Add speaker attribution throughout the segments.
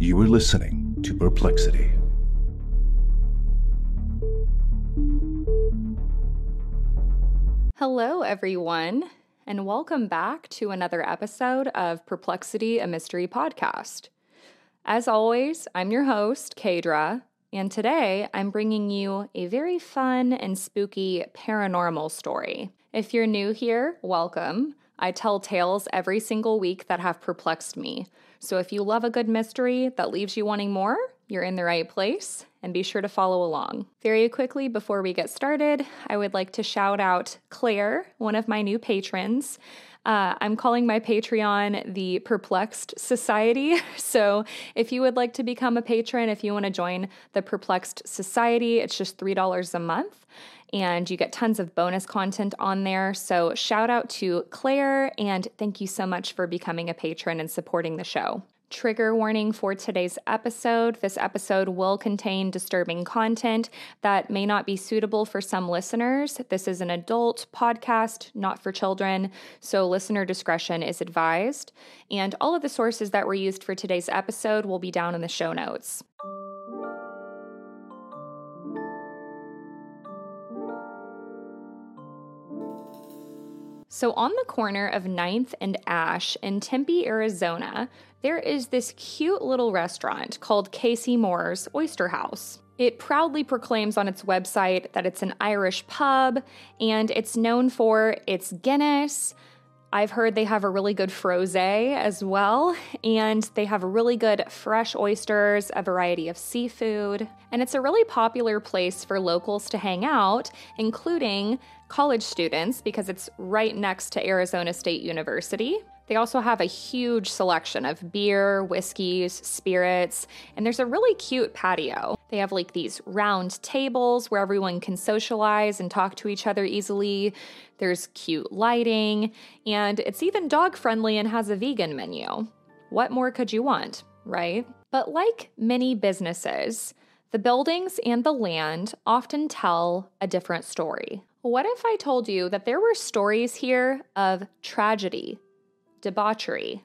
Speaker 1: You are listening to Perplexity.
Speaker 2: Hello, everyone, and welcome back to another episode of Perplexity, a Mystery Podcast. As always, I'm your host, Kaydra, and today I'm bringing you a very fun and spooky paranormal story. If you're new here, welcome. I tell tales every single week that have perplexed me. So if you love a good mystery that leaves you wanting more, you're in the right place, and be sure to follow along. Very quickly, before we get started, I would like to shout out Claire, one of my new patrons. Uh, I'm calling my Patreon the Perplexed Society. So if you would like to become a patron, if you want to join the Perplexed Society, it's just $3 a month and you get tons of bonus content on there. So, shout out to Claire, and thank you so much for becoming a patron and supporting the show. Trigger warning for today's episode. This episode will contain disturbing content that may not be suitable for some listeners. This is an adult podcast, not for children, so listener discretion is advised. And all of the sources that were used for today's episode will be down in the show notes. So, on the corner of 9th and Ash in Tempe, Arizona, there is this cute little restaurant called Casey Moore's Oyster House. It proudly proclaims on its website that it's an Irish pub and it's known for its Guinness. I've heard they have a really good frosé as well, and they have really good fresh oysters, a variety of seafood, and it's a really popular place for locals to hang out, including college students because it's right next to Arizona State University. They also have a huge selection of beer, whiskeys, spirits, and there's a really cute patio. They have like these round tables where everyone can socialize and talk to each other easily. There's cute lighting, and it's even dog friendly and has a vegan menu. What more could you want, right? But like many businesses, the buildings and the land often tell a different story. What if I told you that there were stories here of tragedy, debauchery,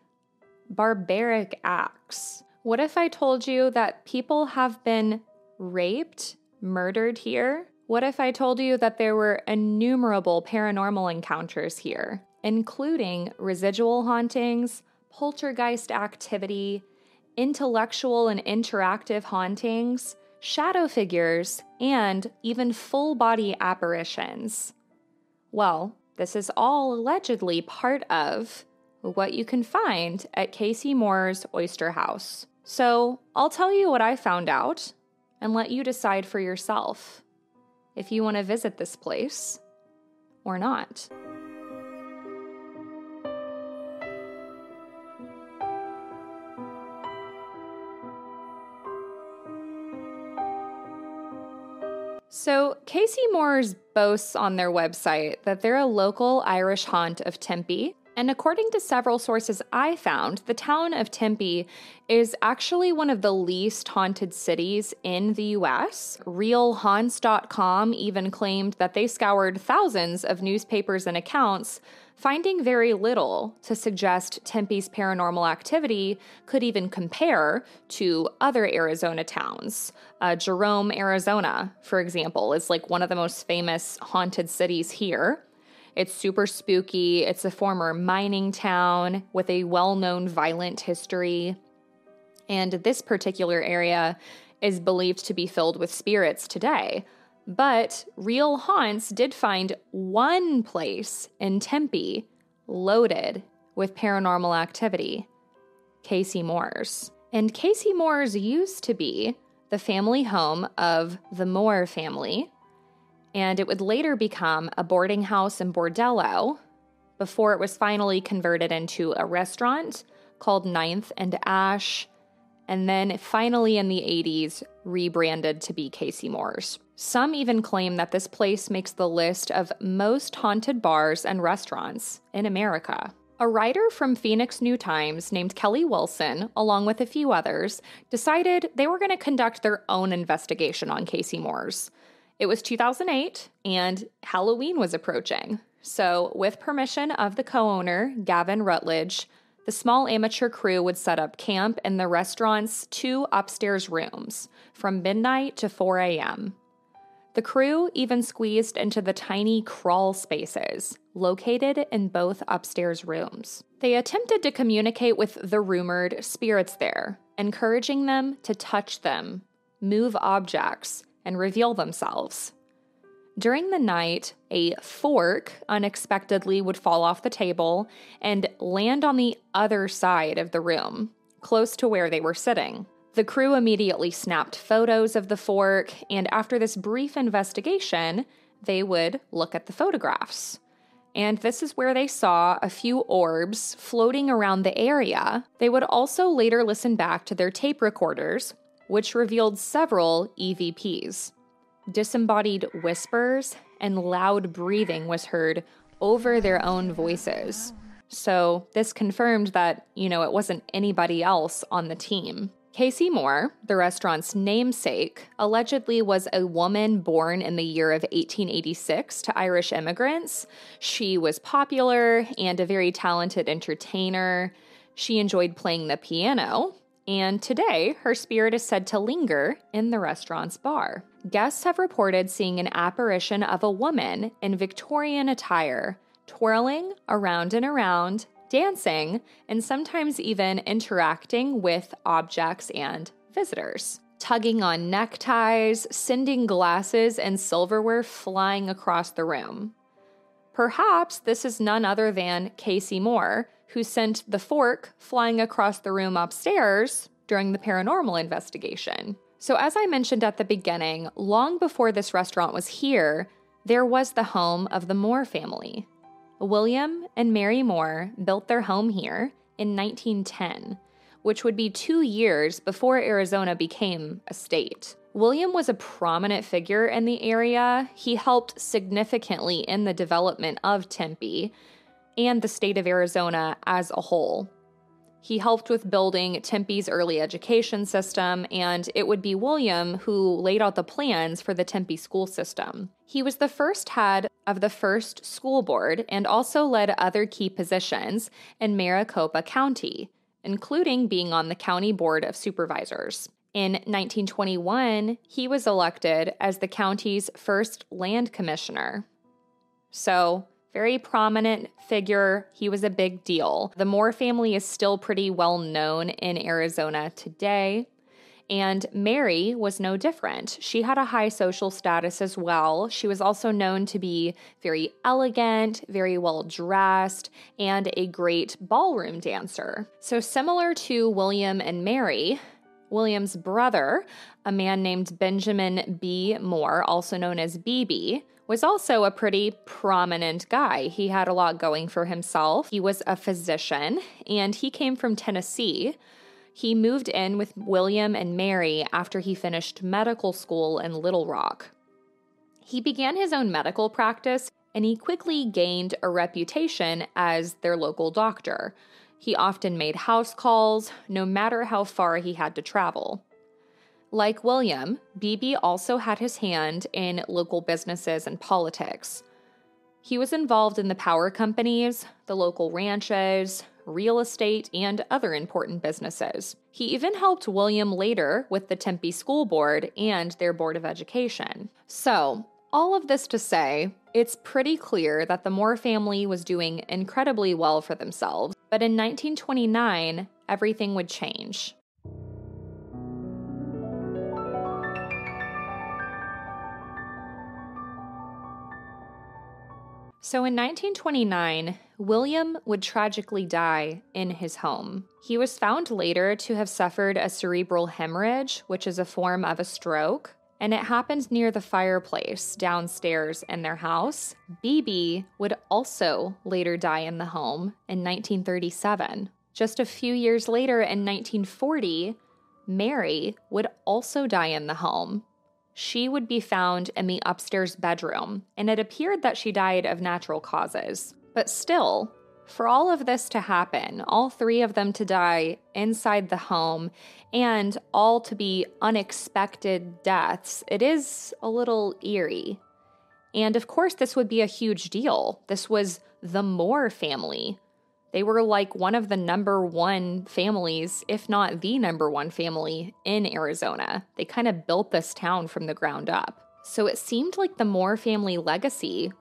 Speaker 2: barbaric acts? What if I told you that people have been raped, murdered here? What if I told you that there were innumerable paranormal encounters here, including residual hauntings, poltergeist activity, intellectual and interactive hauntings? shadow figures, and even full body apparitions. Well, this is all allegedly part of what you can find at Casey Moore's Oyster House. So I'll tell you what I found out and let you decide for yourself if you want to visit this place or not. So, Casey Moore's boasts on their website that they're a local Irish haunt of Tempe. And according to several sources I found, the town of Tempe is actually one of the least haunted cities in the US. RealHaunts.com even claimed that they scoured thousands of newspapers and accounts finding very little to suggest Tempe's paranormal activity could even compare to other Arizona towns. Uh, Jerome, Arizona, for example, is like one of the most famous haunted cities here. It's super spooky. It's a former mining town with a well known violent history. And this particular area is believed to be filled with spirits today. But Real Haunts did find one place in Tempe loaded with paranormal activity Casey Moore's. And Casey Moore's used to be the family home of the Moore family, and it would later become a boarding house and bordello before it was finally converted into a restaurant called Ninth and Ash, and then finally in the 80s rebranded to be Casey Moore's. Some even claim that this place makes the list of most haunted bars and restaurants in America. A writer from Phoenix New Times named Kelly Wilson, along with a few others, decided they were going to conduct their own investigation on Casey Moore's. It was 2008 and Halloween was approaching. So, with permission of the co owner, Gavin Rutledge, The small amateur crew would set up camp in the restaurant's two upstairs rooms from midnight to 4 a.m. The crew even squeezed into the tiny crawl spaces located in both upstairs rooms. They attempted to communicate with the rumored spirits there, encouraging them to touch them, move objects, and reveal themselves. During the night, a fork unexpectedly would fall off the table and land on the other side of the room, close to where they were sitting. The crew immediately snapped photos of the fork, and after this brief investigation, they would look at the photographs. And this is where they saw a few orbs floating around the area. They would also later listen back to their tape recorders, which revealed several EVPs. Disembodied whispers and loud breathing was heard over their own voices. So, this confirmed that, you know, it wasn't anybody else on the team. Casey Moore, the restaurant's namesake, allegedly was a woman born in the year of 1886 to Irish immigrants. She was popular and a very talented entertainer. She enjoyed playing the piano, and today her spirit is said to linger in the restaurant's bar. Guests have reported seeing an apparition of a woman in Victorian attire, twirling around and around dancing, and sometimes even interacting with objects and visitors. Tugging on neckties, sending glasses and silverware flying across the room. Perhaps this is none other than Casey Moore, who sent the fork flying across the room upstairs during the paranormal investigation. So, as I mentioned at the beginning, long before this restaurant was here, there was the home of the Moore family. William and Mary Moore built their home here in 1910, which would be two years before Arizona became a state. William was a prominent figure in the area. He helped significantly in the development of Tempe and the state of Arizona as a whole. He helped with building Tempe's early education system, and it would be William who laid out the plans for the Tempe school system. He was the first head of the first school board and also led other key positions in Maricopa County, including being on the county board of supervisors. In 1921, he was elected as the county's first land commissioner. So, very prominent figure. He was a big deal. The Moore family is still pretty well known in Arizona today. And Mary was no different. She had a high social status as well. She was also known to be very elegant, very well dressed, and a great ballroom dancer. So, similar to William and Mary, William's brother, a man named Benjamin B. Moore, also known as BB, was also a pretty prominent guy. He had a lot going for himself. He was a physician and he came from Tennessee. He moved in with William and Mary after he finished medical school in Little Rock. He began his own medical practice and he quickly gained a reputation as their local doctor. He often made house calls, no matter how far he had to travel. Like William, BB also had his hand in local businesses and politics. He was involved in the power companies, the local ranches, real estate, and other important businesses. He even helped William later with the Tempe School Board and their Board of Education. So, all of this to say, it's pretty clear that the Moore family was doing incredibly well for themselves, but in 1929, everything would change. So in 1929, William would tragically die in his home. He was found later to have suffered a cerebral hemorrhage, which is a form of a stroke, and it happened near the fireplace downstairs in their house. BB would also later die in the home in 1937. Just a few years later, in 1940, Mary would also die in the home she would be found in the upstairs bedroom, and it appeared that she died of natural causes. But still, for all of this to happen, all three of them to die inside the home, and all to be unexpected deaths, it is a little eerie. And of course, this would be a huge deal. This was the Moore family. They were like one of the number one families, if not the number one family in Arizona. They kind of built this town from the ground up. So it seemed like the Moore family legacy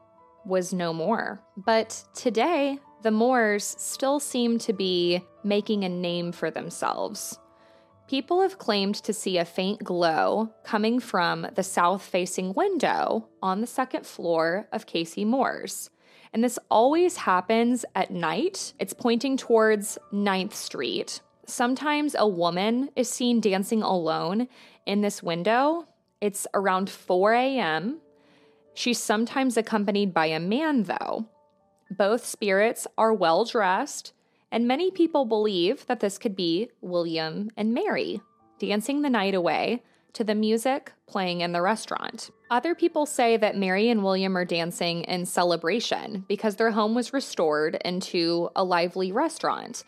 Speaker 2: was no more. But today, the Moores still seem to be making a name for themselves. People have claimed to see a faint glow coming from the south facing window on the second floor of Casey Moore's. And this always happens at night. It's pointing towards 9th Street. Sometimes a woman is seen dancing alone in this window. It's around 4 a.m. She's sometimes accompanied by a man, though. Both spirits are well dressed, and many people believe that this could be William and Mary dancing the night away to the music playing in the restaurant. Other people say that Mary and William are dancing in celebration because their home was restored into a lively restaurant,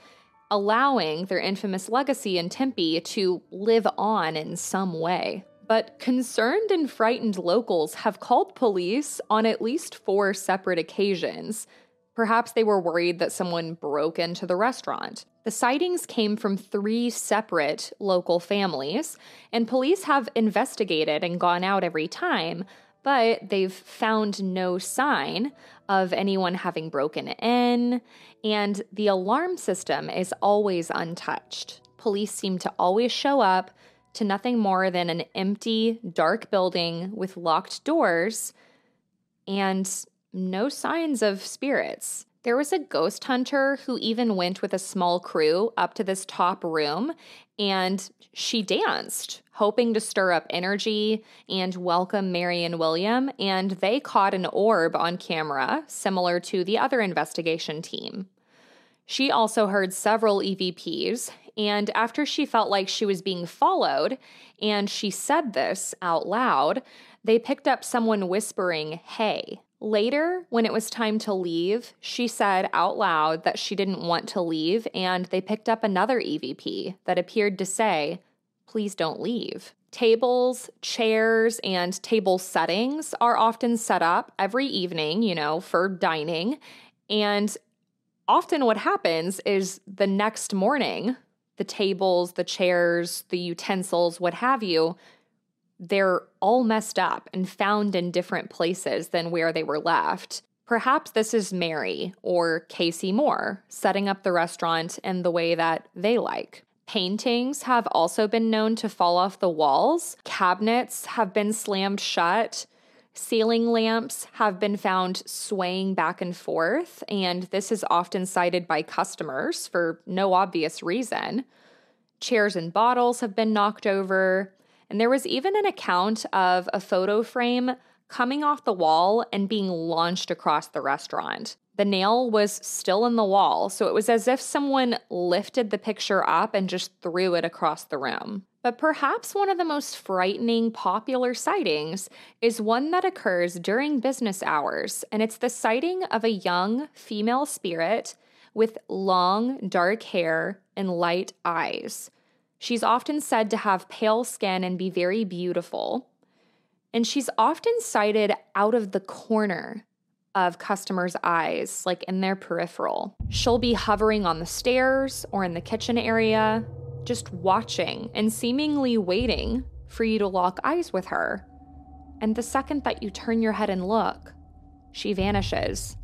Speaker 2: allowing their infamous legacy in Tempe to live on in some way. But concerned and frightened locals have called police on at least four separate occasions. Perhaps they were worried that someone broke into the restaurant. The sightings came from three separate local families, and police have investigated and gone out every time, but they've found no sign of anyone having broken in, and the alarm system is always untouched. Police seem to always show up to nothing more than an empty, dark building with locked doors and no signs of spirits. There was a ghost hunter who even went with a small crew up to this top room and she danced, hoping to stir up energy and welcome Mary and William. And they caught an orb on camera, similar to the other investigation team. She also heard several EVPs, and after she felt like she was being followed, and she said this out loud, they picked up someone whispering, Hey. Later, when it was time to leave, she said out loud that she didn't want to leave, and they picked up another EVP that appeared to say, Please don't leave. Tables, chairs, and table settings are often set up every evening, you know, for dining. And often what happens is the next morning, the tables, the chairs, the utensils, what have you, they're all messed up and found in different places than where they were left. Perhaps this is Mary or Casey Moore setting up the restaurant in the way that they like. Paintings have also been known to fall off the walls. Cabinets have been slammed shut. Ceiling lamps have been found swaying back and forth, and this is often cited by customers for no obvious reason. Chairs and bottles have been knocked over. And there was even an account of a photo frame coming off the wall and being launched across the restaurant. The nail was still in the wall, so it was as if someone lifted the picture up and just threw it across the room. But perhaps one of the most frightening popular sightings is one that occurs during business hours, and it's the sighting of a young female spirit with long, dark hair and light eyes. She's often said to have pale skin and be very beautiful. And she's often sighted out of the corner of customers' eyes, like in their peripheral. She'll be hovering on the stairs or in the kitchen area, just watching and seemingly waiting for you to lock eyes with her. And the second that you turn your head and look, she vanishes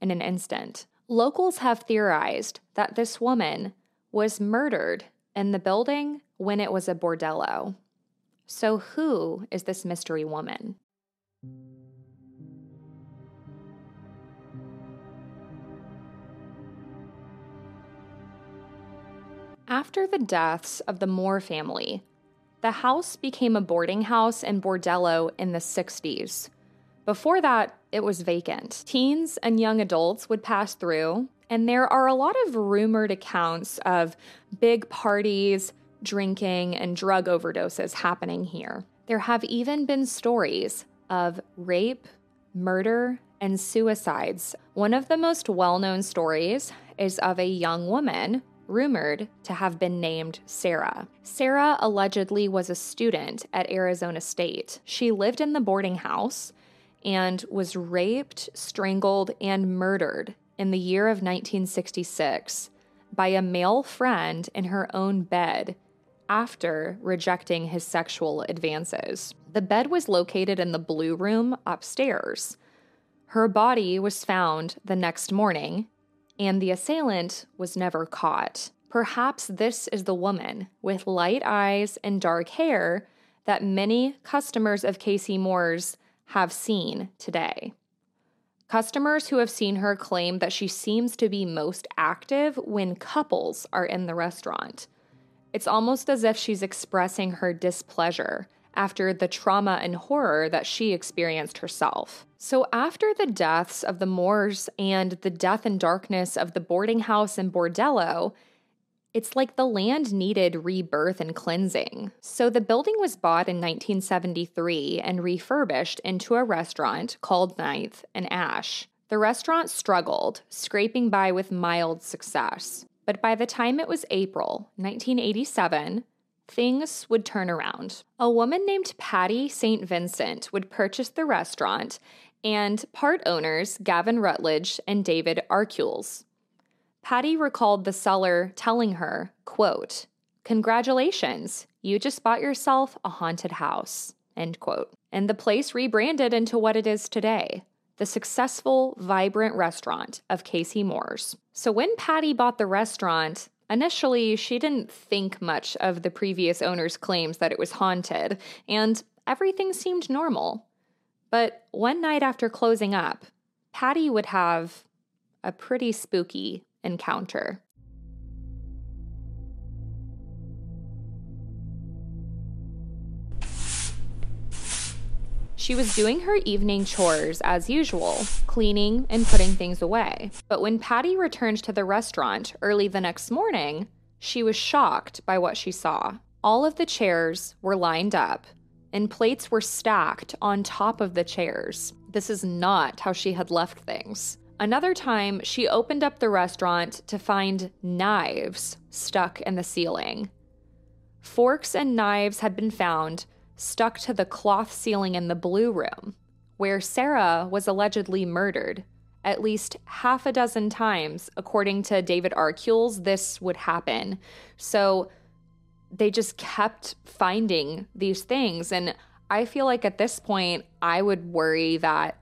Speaker 2: in an instant. Locals have theorized that this woman was murdered in the building when it was a bordello. So, who is this mystery woman? After the deaths of the Moore family, the house became a boarding house and bordello in the 60s. Before that, it was vacant. Teens and young adults would pass through and there are a lot of rumored accounts of big parties, drinking, and drug overdoses happening here. There have even been stories of rape, murder, and suicides. One of the most well known stories is of a young woman rumored to have been named Sarah. Sarah allegedly was a student at Arizona State. She lived in the boarding house and was raped, strangled, and murdered in the year of 1966 by a male friend in her own bed after rejecting his sexual advances. The bed was located in the blue room upstairs. Her body was found the next morning, and the assailant was never caught. Perhaps this is the woman with light eyes and dark hair that many customers of Casey Moore's have seen today. Customers who have seen her claim that she seems to be most active when couples are in the restaurant. It's almost as if she's expressing her displeasure after the trauma and horror that she experienced herself. So, after the deaths of the Moores and the death and darkness of the boarding house and bordello, it's like the land needed rebirth and cleansing. So the building was bought in 1973 and refurbished into a restaurant called Ninth and Ash. The restaurant struggled, scraping by with mild success. But by the time it was April 1987, things would turn around. A woman named Patty St. Vincent would purchase the restaurant, and part owners Gavin Rutledge and David Arkules Patty recalled the seller telling her, quote, Congratulations, you just bought yourself a haunted house, end quote. And the place rebranded into what it is today the successful, vibrant restaurant of Casey Moore's. So when Patty bought the restaurant, initially she didn't think much of the previous owner's claims that it was haunted, and everything seemed normal. But one night after closing up, Patty would have a pretty spooky encounter. She was doing her evening chores as usual, cleaning and putting things away. But when Patty returned to the restaurant early the next morning, she was shocked by what she saw. All of the chairs were lined up, and plates were stacked on top of the chairs. This is not how she had left things. Another time, she opened up the restaurant to find knives stuck in the ceiling. Forks and knives had been found stuck to the cloth ceiling in the blue room, where Sarah was allegedly murdered. At least half a dozen times, according to David Arkules, this would happen. So they just kept finding these things. And I feel like at this point, I would worry that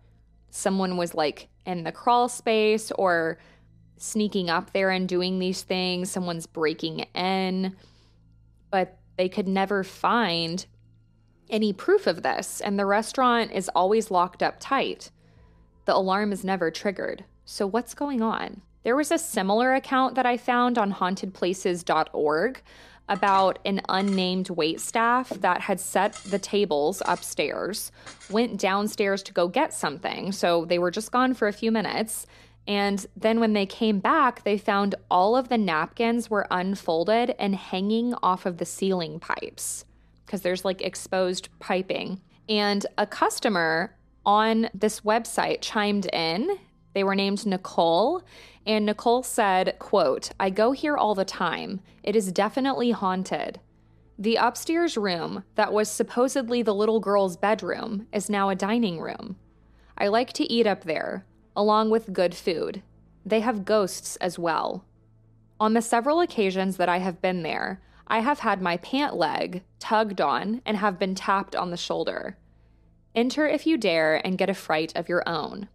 Speaker 2: someone was like in the crawl space or sneaking up there and doing these things. Someone's breaking in, but they could never find any proof of this. And the restaurant is always locked up tight. The alarm is never triggered. So, what's going on? There was a similar account that I found on hauntedplaces.org about an unnamed wait staff that had set the tables upstairs, went downstairs to go get something. So they were just gone for a few minutes. And then when they came back, they found all of the napkins were unfolded and hanging off of the ceiling pipes because there's like exposed piping. And a customer on this website chimed in. They were named Nicole and Nicole said, quote, I go here all the time. It is definitely haunted. The upstairs room that was supposedly the little girl's bedroom is now a dining room. I like to eat up there, along with good food. They have ghosts as well. On the several occasions that I have been there, I have had my pant leg tugged on and have been tapped on the shoulder. Enter if you dare and get a fright of your own.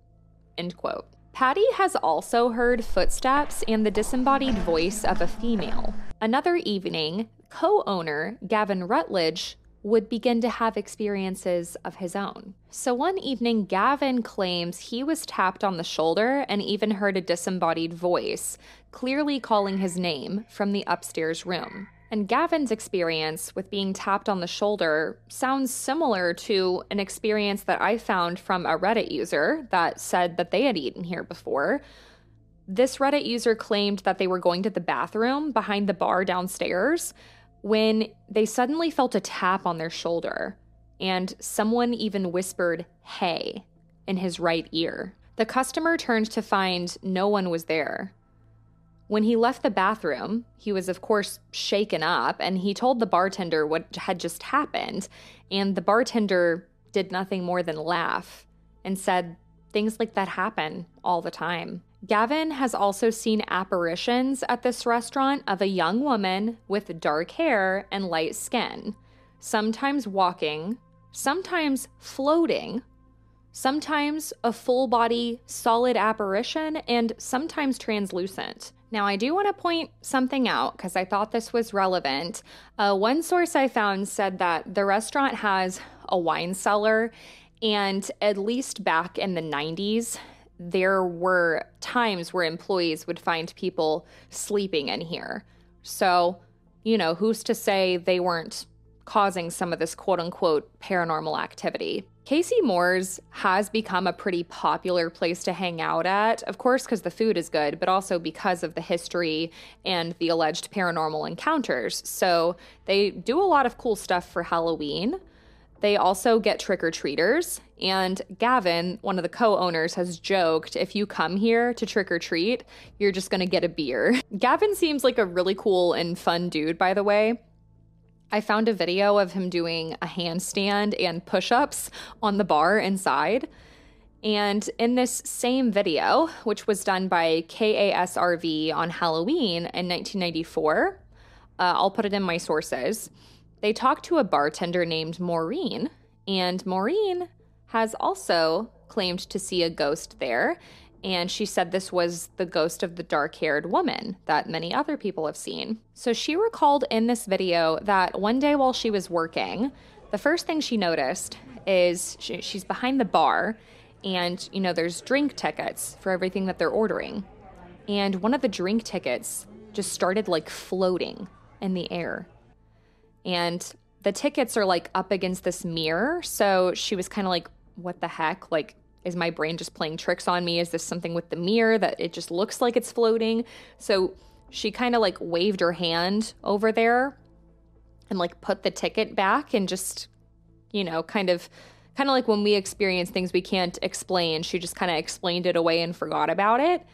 Speaker 2: End quote. Patty has also heard footsteps and the disembodied voice of a female. Another evening, co owner Gavin Rutledge would begin to have experiences of his own. So one evening, Gavin claims he was tapped on the shoulder and even heard a disembodied voice, clearly calling his name from the upstairs room. And Gavin's experience with being tapped on the shoulder sounds similar to an experience that I found from a Reddit user that said that they had eaten here before. This Reddit user claimed that they were going to the bathroom behind the bar downstairs when they suddenly felt a tap on their shoulder, and someone even whispered, Hey, in his right ear. The customer turned to find no one was there. When he left the bathroom, he was, of course, shaken up and he told the bartender what had just happened. And the bartender did nothing more than laugh and said, Things like that happen all the time. Gavin has also seen apparitions at this restaurant of a young woman with dark hair and light skin, sometimes walking, sometimes floating, sometimes a full body solid apparition, and sometimes translucent. Now, I do want to point something out because I thought this was relevant. Uh, one source I found said that the restaurant has a wine cellar, and at least back in the 90s, there were times where employees would find people sleeping in here. So, you know, who's to say they weren't causing some of this quote unquote paranormal activity? Casey Moore's has become a pretty popular place to hang out at, of course, because the food is good, but also because of the history and the alleged paranormal encounters. So they do a lot of cool stuff for Halloween. They also get trick or treaters. And Gavin, one of the co owners, has joked if you come here to trick or treat, you're just gonna get a beer. Gavin seems like a really cool and fun dude, by the way. I found a video of him doing a handstand and push ups on the bar inside. And in this same video, which was done by KASRV on Halloween in 1994, uh, I'll put it in my sources they talk to a bartender named Maureen, and Maureen has also claimed to see a ghost there. And she said this was the ghost of the dark haired woman that many other people have seen. So she recalled in this video that one day while she was working, the first thing she noticed is she, she's behind the bar, and you know, there's drink tickets for everything that they're ordering. And one of the drink tickets just started like floating in the air and the tickets are like up against this mirror. So she was kind of like, what the heck? Like, is my brain just playing tricks on me? Is this something with the mirror that it just looks like it's floating? So she kind of like waved her hand over there and like put the ticket back and just, you know, kind of kind of like when we experience things we can't explain, she just kind of explained it away and forgot about it.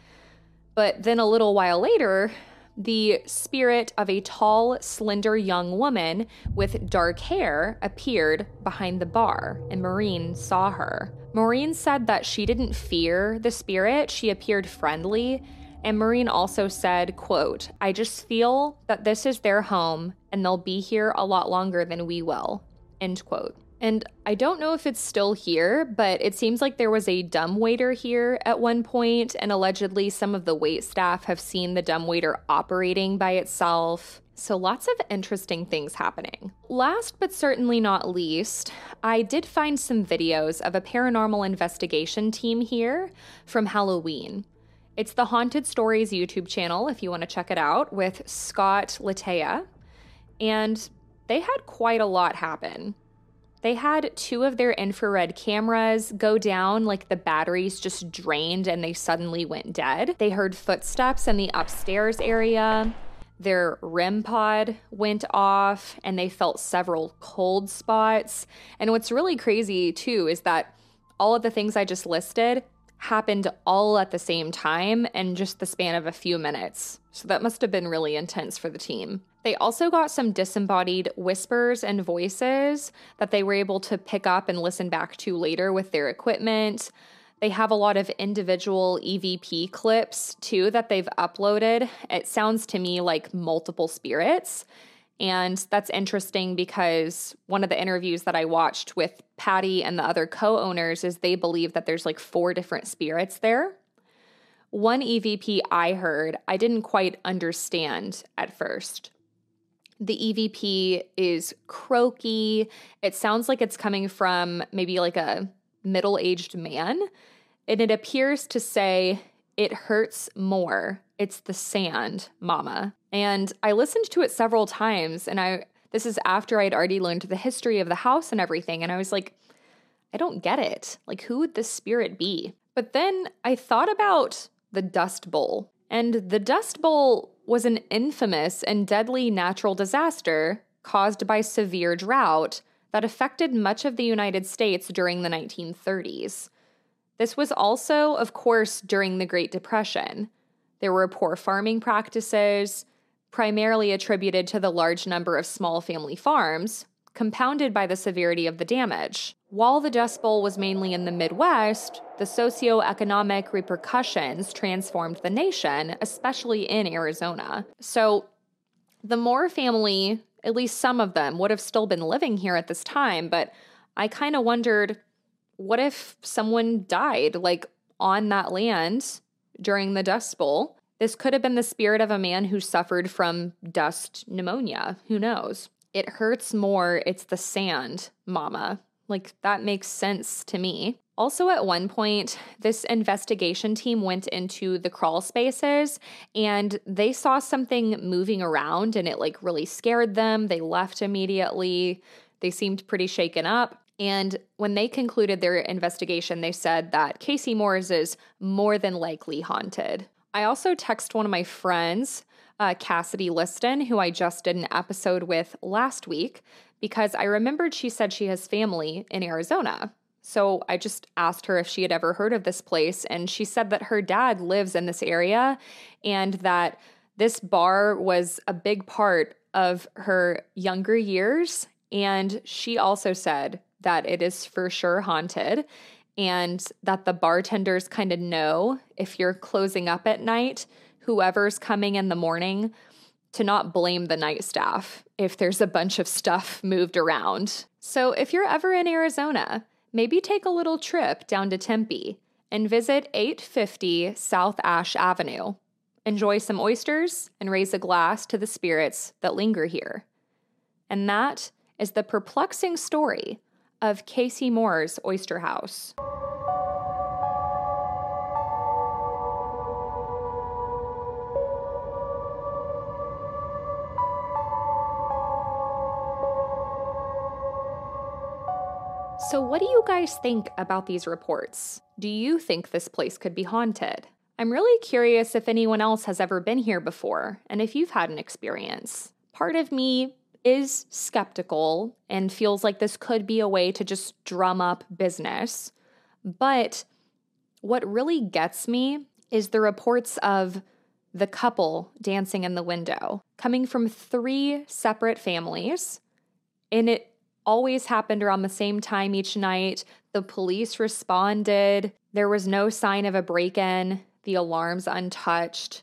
Speaker 2: But then a little while later, the spirit of a tall, slender young woman with dark hair appeared behind the bar, and Maureen saw her. Maureen said that she didn't fear the spirit, she appeared friendly. And Maureen also said, quote, I just feel that this is their home and they'll be here a lot longer than we will. End quote. And I don't know if it's still here, but it seems like there was a dumb waiter here at one point, and allegedly some of the wait staff have seen the dumb waiter operating by itself. So, lots of interesting things happening. Last but certainly not least, I did find some videos of a paranormal investigation team here from Halloween. It's the Haunted Stories YouTube channel if you want to check it out with Scott Latea. And they had quite a lot happen. They had two of their infrared cameras go down, like the batteries just drained and they suddenly went dead. They heard footsteps in the upstairs area. Their REM pod went off and they felt several cold spots. And what's really crazy too is that all of the things I just listed happened all at the same time in just the span of a few minutes. So that must have been really intense for the team. They also got some disembodied whispers and voices that they were able to pick up and listen back to later with their equipment. They have a lot of individual EVP clips too that they've uploaded. It sounds to me like multiple spirits. And that's interesting because one of the interviews that I watched with Patty and the other co owners is they believe that there's like four different spirits there. One EVP I heard, I didn't quite understand at first. The EVP is croaky. It sounds like it's coming from maybe like a middle aged man. And it appears to say, It hurts more. It's the sand, mama. And I listened to it several times. And I, this is after I'd already learned the history of the house and everything. And I was like, I don't get it. Like, who would this spirit be? But then I thought about the Dust Bowl. And the Dust Bowl was an infamous and deadly natural disaster caused by severe drought that affected much of the United States during the 1930s. This was also, of course, during the Great Depression. There were poor farming practices, primarily attributed to the large number of small family farms, compounded by the severity of the damage. While the Dust Bowl was mainly in the Midwest, the socioeconomic repercussions transformed the nation, especially in Arizona. So, the Moore family, at least some of them, would have still been living here at this time, but I kind of wondered what if someone died, like on that land during the Dust Bowl? This could have been the spirit of a man who suffered from dust pneumonia. Who knows? It hurts more. It's the sand, mama. Like, that makes sense to me. Also, at one point, this investigation team went into the crawl spaces and they saw something moving around and it like really scared them. They left immediately. They seemed pretty shaken up. And when they concluded their investigation, they said that Casey Moore's is more than likely haunted. I also text one of my friends, uh, Cassidy Liston, who I just did an episode with last week, because I remembered she said she has family in Arizona. So I just asked her if she had ever heard of this place, and she said that her dad lives in this area and that this bar was a big part of her younger years. And she also said that it is for sure haunted and that the bartenders kind of know if you're closing up at night, whoever's coming in the morning to not blame the night staff if there's a bunch of stuff moved around. So if you're ever in Arizona, maybe take a little trip down to Tempe and visit 850 South Ash Avenue. Enjoy some oysters and raise a glass to the spirits that linger here. And that is the perplexing story of Casey Moore's Oyster House. So, what do you guys think about these reports? Do you think this place could be haunted? I'm really curious if anyone else has ever been here before and if you've had an experience. Part of me is skeptical and feels like this could be a way to just drum up business. But what really gets me is the reports of the couple dancing in the window coming from three separate families. And it always happened around the same time each night. The police responded. There was no sign of a break in, the alarms untouched.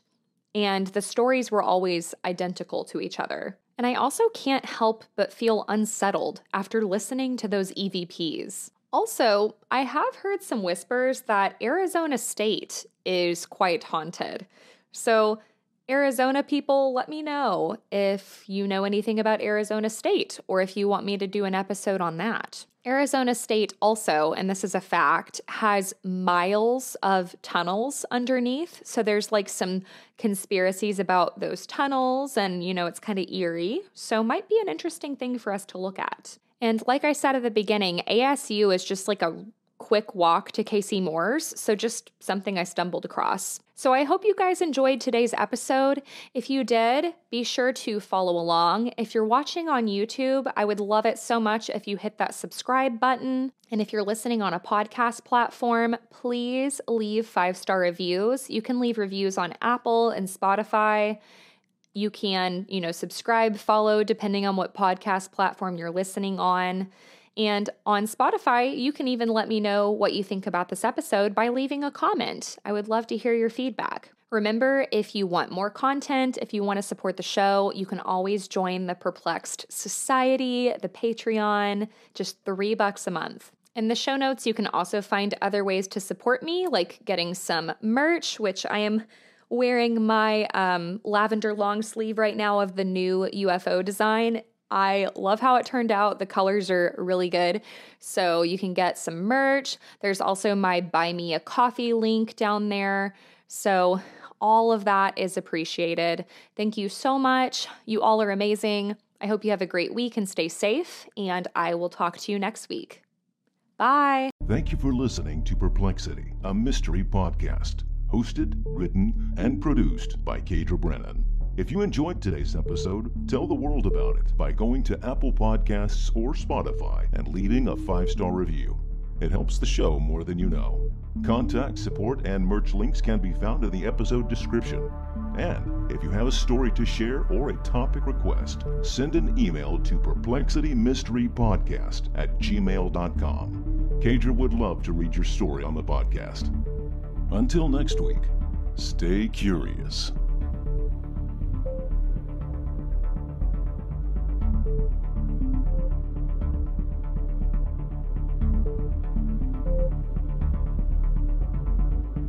Speaker 2: And the stories were always identical to each other. And I also can't help but feel unsettled after listening to those EVPs. Also, I have heard some whispers that Arizona State is quite haunted. So Arizona people, let me know if you know anything about Arizona State or if you want me to do an episode on that. Arizona State also, and this is a fact, has miles of tunnels underneath. So there's like some conspiracies about those tunnels, and you know, it's kind of eerie. So, might be an interesting thing for us to look at. And like I said at the beginning, ASU is just like a quick walk to Casey Moore's, so just something I stumbled across. So I hope you guys enjoyed today's episode. If you did, be sure to follow along. If you're watching on YouTube, I would love it so much if you hit that subscribe button. And if you're listening on a podcast platform, please leave five star reviews. You can leave reviews on Apple and Spotify. You can, you know, subscribe, follow, depending on what podcast platform you're listening on. And on Spotify, you can even let me know what you think about this episode by leaving a comment. I would love to hear your feedback. Remember, if you want more content, if you want to support the show, you can always join the Perplexed Society, the Patreon, just three bucks a month. In the show notes, you can also find other ways to support me, like getting some merch, which I am wearing my um, lavender long sleeve right now of the new UFO design. I love how it turned out. The colors are really good. So you can get some merch. There's also my buy me a coffee link down there. So all of that is appreciated. Thank you so much. You all are amazing. I hope you have a great week and stay safe, and I will talk to you next week. Bye.
Speaker 1: Thank you for listening to Perplexity, a mystery podcast, hosted, written, and produced by Kaydra Brennan. If you enjoyed today's episode, tell the world about it by going to Apple Podcasts or Spotify and leaving a five star review. It helps the show more than you know. Contact, support, and merch links can be found in the episode description. And if you have a story to share or a topic request, send an email to perplexitymysterypodcast at gmail.com. Kaydra would love to read your story on the podcast. Until next week, stay curious.